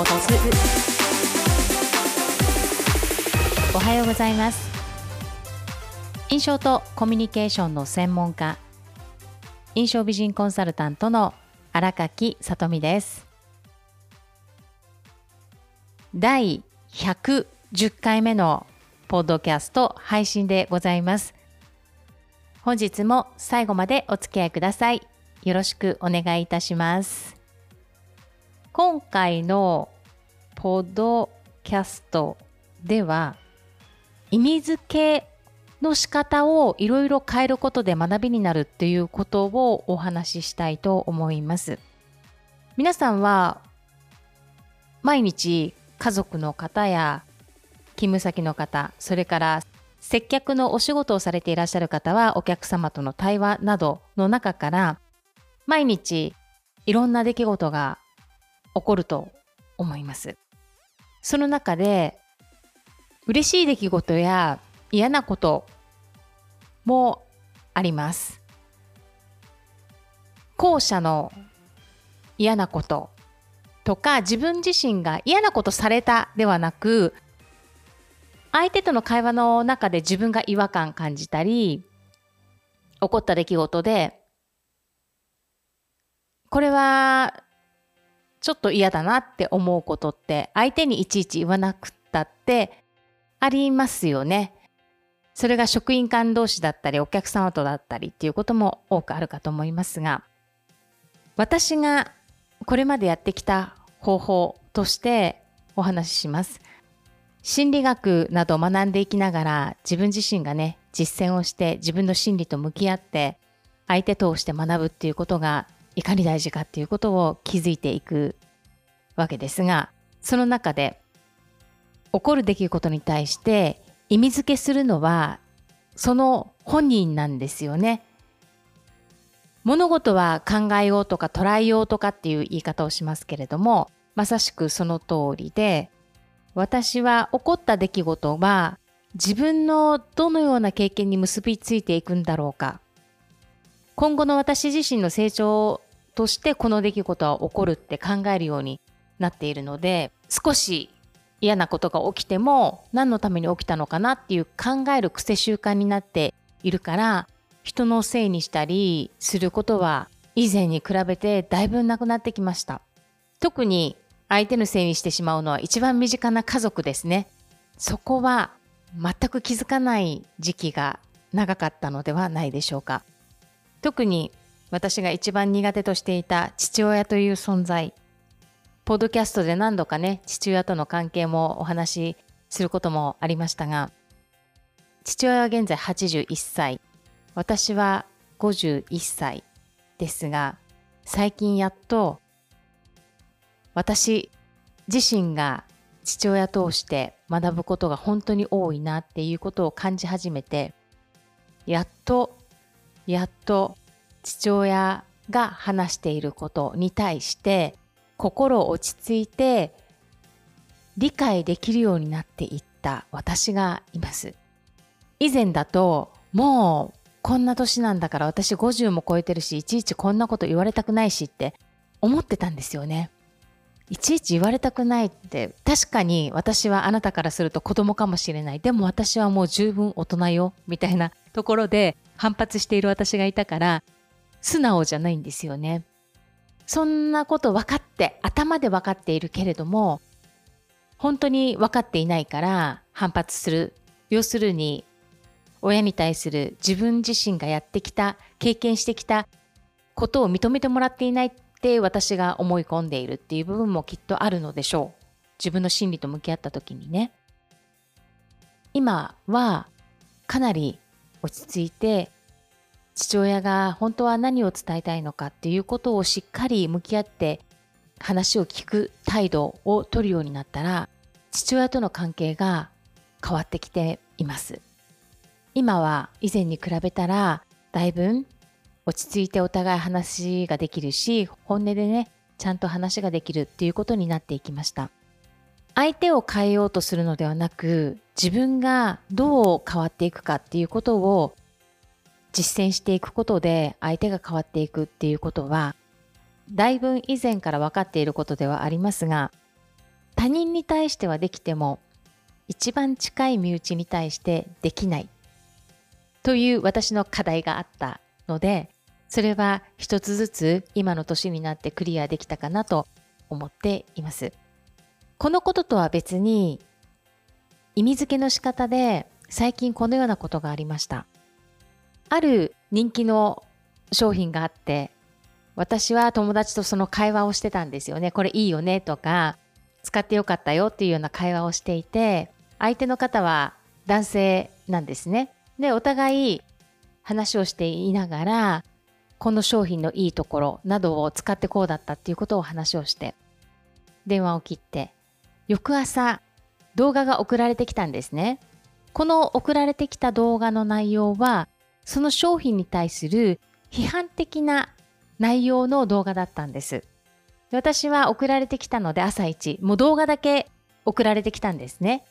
ポトスおはようございます。印象とコミュニケーションの専門家印象美人コンサルタントの荒垣さとみです。第110回目のポッドキャスト配信でございます。本日も最後までお付き合いください。よろしくお願いいたします。今回のポッドキャストでは意味付けの仕方をいろいろ変えることで学びになるっていうことをお話ししたいと思います。皆さんは毎日家族の方や勤務先の方、それから接客のお仕事をされていらっしゃる方はお客様との対話などの中から毎日いろんな出来事が起こると思います。その中で嬉しい出来事や嫌なこともあります。後者の嫌なこととか自分自身が嫌なことされたではなく相手との会話の中で自分が違和感感じたり起こった出来事でこれはちょっと嫌だなって思うことって相手にいちいち言わなくったってありますよね。それが職員間同士だったりお客様とだったりっていうことも多くあるかと思いますが私がこれまでやってきた方法としてお話しします。心理学などを学んでいきながら自分自身がね実践をして自分の心理と向き合って相手通して学ぶっていうことがいかに大事かっていうことを気づいていくわけですがその中で起こる出来事に対して意味付けするのはその本人なんですよね。物事は考えようとか捉えようとかっていう言い方をしますけれどもまさしくその通りで私は起こった出来事は自分のどのような経験に結びついていくんだろうか今後の私自身の成長としてこの出来事は起こるって考えるようになっているので少し嫌なことが起きても何のために起きたのかなっていう考える癖習慣になっているから人のせいにしたりすることは以前に比べてだいぶなくなってきました特に相手のせいにしてしまうのは一番身近な家族ですねそこは全く気づかない時期が長かったのではないでしょうか特に私が一番苦手としていた父親という存在。ポッドキャストで何度かね、父親との関係もお話しすることもありましたが、父親は現在81歳、私は51歳ですが、最近やっと私自身が父親通して学ぶことが本当に多いなっていうことを感じ始めて、やっと、やっと父親が話していることに対して心落ち着いて理解できるようになっていった私がいます。以前だともうこんな年なんだから私50も超えてるしいちいちこんなこと言われたくないしって思ってたんですよね。いちいち言われたくないって確かに私はあなたからすると子供かもしれないでも私はもう十分大人よみたいなところで反発している私がいたから素直じゃないんですよね。そんなこと分かって頭で分かっているけれども本当に分かっていないから反発する。要するに親に対する自分自身がやってきた経験してきたことを認めてもらっていないって私が思い込んでいるっていう部分もきっとあるのでしょう。自分の心理と向き合った時にね。今はかなり落ち着いて父親が本当は何を伝えたいのかっていうことをしっかり向き合って話を聞く態度を取るようになったら父親との関係が変わってきています。今は以前に比べたらだいぶ落ち着いてお互い話ができるし本音でねちゃんと話ができるっていうことになっていきました。相手を変えようとするのではなく自分がどう変わっていくかっていうことを実践していくことで相手が変わっていくっていうことはだいぶ以前から分かっていることではありますが他人に対してはできても一番近い身内に対してできないという私の課題があったのでそれは一つずつ今の年になってクリアできたかなと思っています。このこととは別に意味付けの仕方で最近このようなことがありました。ある人気の商品があって私は友達とその会話をしてたんですよね。これいいよねとか使ってよかったよっていうような会話をしていて相手の方は男性なんですね。でお互い話をしていながらこの商品のいいところなどを使ってこうだったっていうことを話をして電話を切って翌朝動画が送られてきたんですね。この送られてきた動画の内容はその商品に対する批判的な内容の動画だったんです。私は送られてきたので朝一もう動画だけ送られてきたんですね。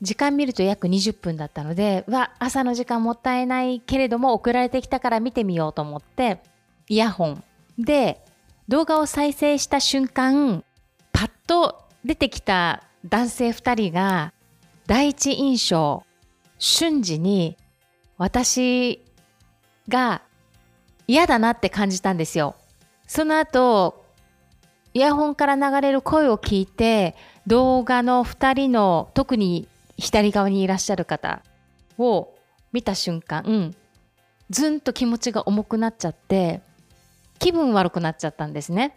時間見ると約20分だったので、わ、朝の時間もったいないけれども送られてきたから見てみようと思って、イヤホンで動画を再生した瞬間、パッと出てきた男性2人が第一印象、瞬時に私が嫌だなって感じたんですよ。その後、イヤホンから流れる声を聞いて動画の2人の特に左側にいらっしゃる方を見た瞬間ずんと気持ちが重くなっちゃって気分悪くなっちゃったんですね。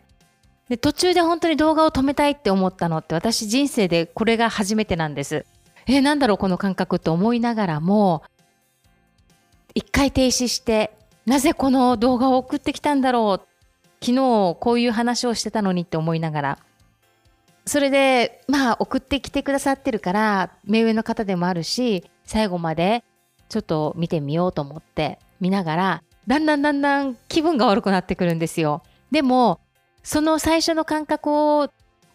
で途中で本当に動画を止めたいって思ったのって私人生でこれが初めてなんです。えー、なんだろうこの感覚って思いながらも一回停止してなぜこの動画を送ってきたんだろう昨日こういう話をしてたのにって思いながらそれで、まあ、送ってきてくださってるから、目上の方でもあるし、最後までちょっと見てみようと思って見ながら、だんだんだんだん気分が悪くなってくるんですよ。でも、その最初の感覚を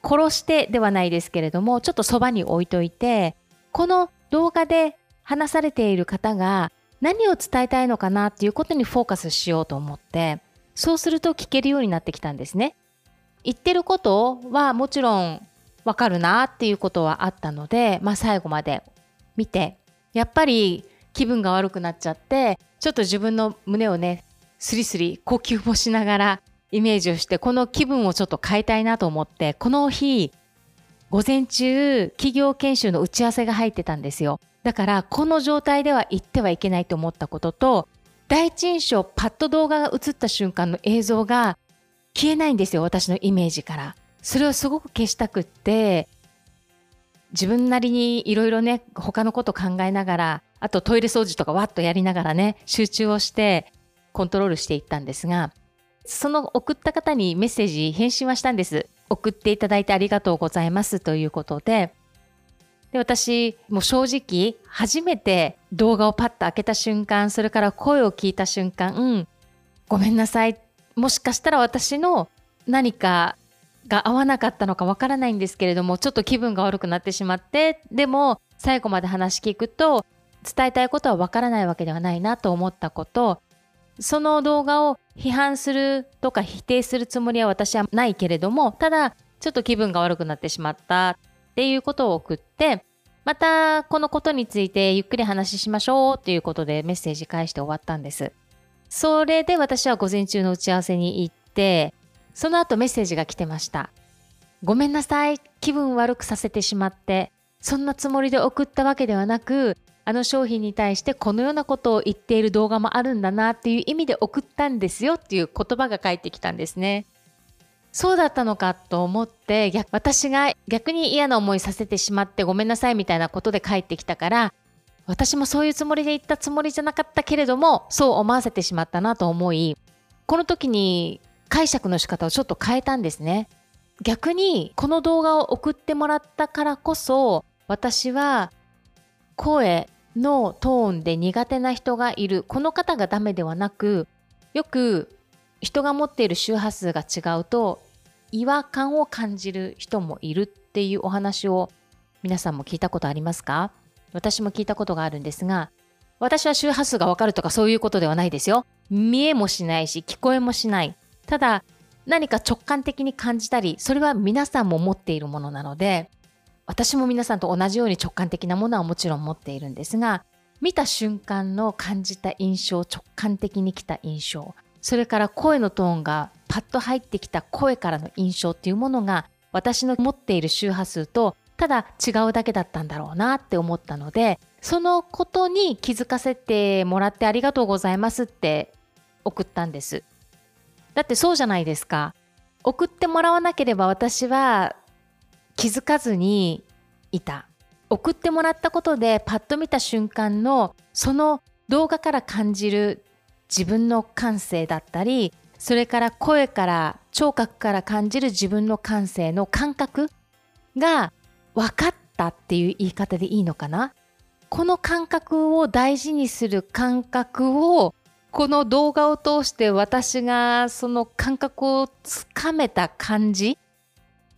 殺してではないですけれども、ちょっとそばに置いといて、この動画で話されている方が何を伝えたいのかなっていうことにフォーカスしようと思って、そうすると聞けるようになってきたんですね。言ってることはもちろんわかるなっていうことはあったので、まあ、最後まで見てやっぱり気分が悪くなっちゃってちょっと自分の胸をねスリスリ呼吸もしながらイメージをしてこの気分をちょっと変えたいなと思ってこの日午前中企業研修の打ち合わせが入ってたんですよだからこの状態では行ってはいけないと思ったことと第一印象パッと動画が映った瞬間の映像が消えないんですよ私のイメージから。それをすごく消したくって自分なりにいろいろね他のこと考えながらあとトイレ掃除とかわっとやりながらね集中をしてコントロールしていったんですがその送った方にメッセージ返信はしたんです。送っていただいてありがとうございますということでで私もう正直初めて動画をパッと開けた瞬間それから声を聞いた瞬間、うん、ごめんなさい。もしかしたら私の何かが合わなかったのかわからないんですけれどもちょっと気分が悪くなってしまってでも最後まで話聞くと伝えたいことはわからないわけではないなと思ったことその動画を批判するとか否定するつもりは私はないけれどもただちょっと気分が悪くなってしまった。っていうことを送ってまたこのことについてゆっくり話しましょうっていうことでメッセージ返して終わったんです。それで私は午前中の打ち合わせに行って、その後メッセージが来てました。ごめんなさい。気分悪くさせてしまって、そんなつもりで送ったわけではなく、あの商品に対してこのようなことを言っている動画もあるんだなっていう意味で送ったんですよっていう言葉が返ってきたんですね。そうだったのかと思って私が逆に嫌な思いさせてしまってごめんなさいみたいなことで返ってきたから私もそういうつもりで言ったつもりじゃなかったけれどもそう思わせてしまったなと思いこの時に解釈の仕方をちょっと変えたんですね。逆にこの動画を送ってもらったからこそ私は声のトーンで苦手な人がいる。この方がダメではなくよく人が持っている周波数が違うと違和感を感じる人もいるっていうお話を皆さんも聞いたことありますか？私も聞いたことがあるんですが、私は周波数がわかるとかそういうことではないですよ。見えもしないし、聞こえもしない。ただ、何か直感的に感じたりそれは皆さんも持っているものなので私も皆さんと同じように直感的なものはもちろん持っているんですが見た瞬間の感じた印象直感的に来た印象それから声のトーンがパッと入ってきた声からの印象っていうものが私の持っている周波数とただ違うだけだったんだろうなって思ったのでそのことに気づかせてもらってありがとうございますって送ったんです。だってそうじゃないですか。送ってもらわなければ私は気づかずにいた。送ってもらったことでパッと見た瞬間のその動画から感じる自分の感性だったりそれから声から聴覚から感じる自分の感性の感覚が分かったっていう言い方でいいのかな？この感覚を大事にする感覚をこの動画を通して私がその感覚をつかめた感じ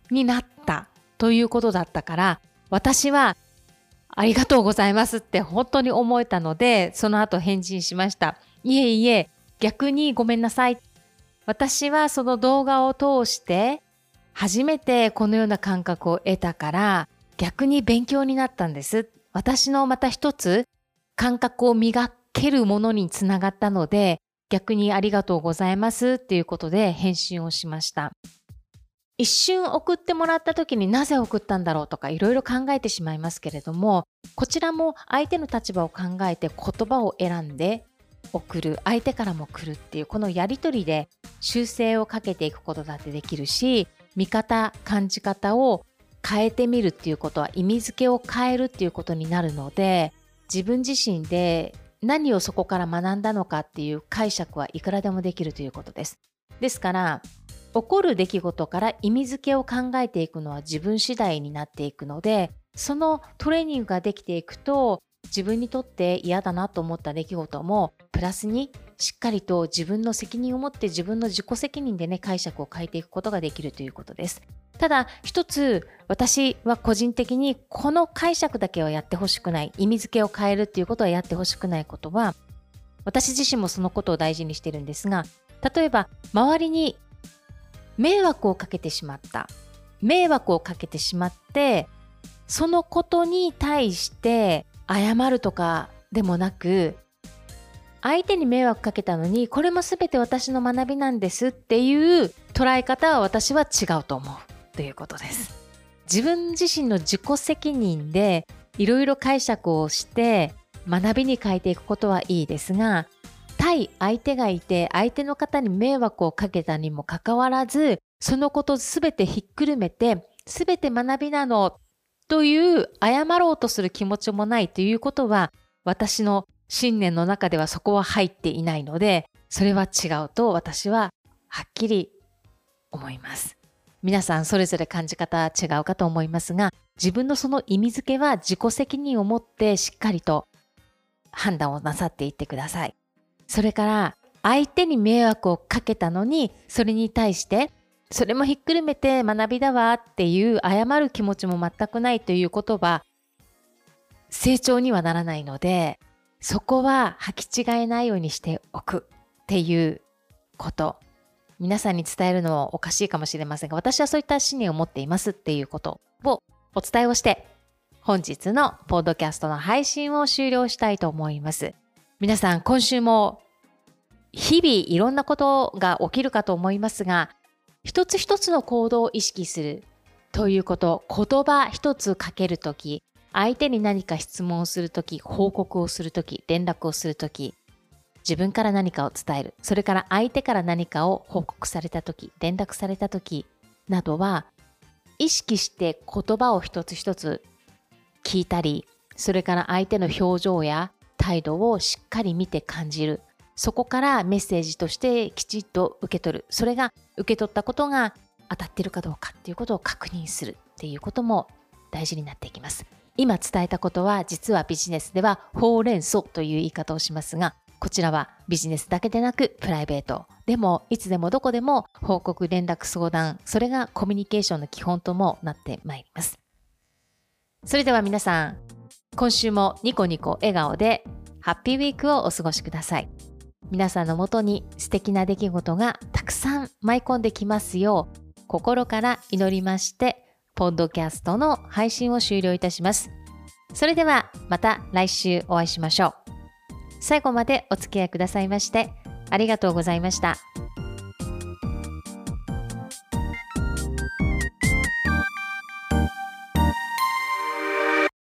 になったということだったから私はありがとうございますって本当に思えたのでその後返信しました。いえいえ逆にごめんなさい私はその動画を通して初めてこのような感覚を得たから逆に勉強になったんです。私のまた一つ感覚を磨けるものにつながったので逆にありがとうございますっていうことで返信をしました。一瞬送ってもらった時になぜ送ったんだろうとかいろいろ考えてしまいますけれどもこちらも相手の立場を考えて言葉を選んで送る相手からも来るっていうこのやり取りで修正をかけていくことだってできるし見方感じ方を変えてみるっていうことは意味付けを変えるっていうことになるので自分自身で何をそこから学んだのかっていう解釈はいくらでもできるということです。ですから起こる出来事から意味付けを考えていくのは自分次第になっていくのでそのトレーニングができていくと自分にとって嫌だなと思った出来事もプラスにしっかりと自分の責任を持って自分の自己責任でね解釈を変えていくことができるということです。ただ一つ私は個人的にこの解釈だけはやってほしくない意味付けを変えるっていうことはやってほしくないことは私自身もそのことを大事にしてるんですが例えば周りに迷惑をかけてしまった迷惑をかけてしまってそのことに対して謝るとかでもなく相手に迷惑かけたのにこれも全て私の学びなんですっていう捉え方は私は違うと思うということです。自分自身の自己責任でいろいろ解釈をして学びに変えていくことはいいですが対相手がいて相手の方に迷惑をかけたにもかかわらずそのこと全てひっくるめて全て学びなのという謝ろうとする気持ちもないということは私の信念の中ではそこは入っていないのでそれは違うと私ははっきり思います。皆さんそれぞれ感じ方違うかと思いますが自分のその意味付けは自己責任を持ってしっかりと判断をなさっていってください。それから相手に迷惑をかけたのにそれに対してそれもひっくるめて学びだわっていう謝る気持ちも全くないということは成長にはならないのでそこは履き違えないようにしておくっていうこと。皆さんに伝えるのはおかしいかもしれませんが私はそういった信念を持っていますっていうことをお伝えをして本日のポッドキャストの配信を終了したいと思います。皆さん今週も日々いろんなことが起きるかと思いますが一つ一つの行動を意識するということ言葉一つかけるとき相手に何か質問をするとき報告をするとき連絡をするとき自分から何かを伝える。それから相手から何かを報告されたとき連絡されたときなどは意識して言葉を一つ一つ聞いたりそれから相手の表情や態度をしっかり見て感じる。そこからメッセージとしてきちっと受け取る。それが受け取ったことが当たってるかどうかっていうことを確認するっていうことも大事になっていきます。今伝えたことは実はビジネスではほうれん草という言い方をしますがこちらはビジネスだけでなくプライベートでもいつでもどこでも報告連絡相談それがコミュニケーションの基本ともなってまいります。それでは皆さん今週もニコニコ笑顔でハッピーウィークをお過ごしください。皆さんのもとに素敵な出来事がたくさん舞い込んできますよう心から祈りましてポッドキャストの配信を終了いたしますそれではまた来週お会いしましょう最後までお付き合いくださいましてありがとうございました。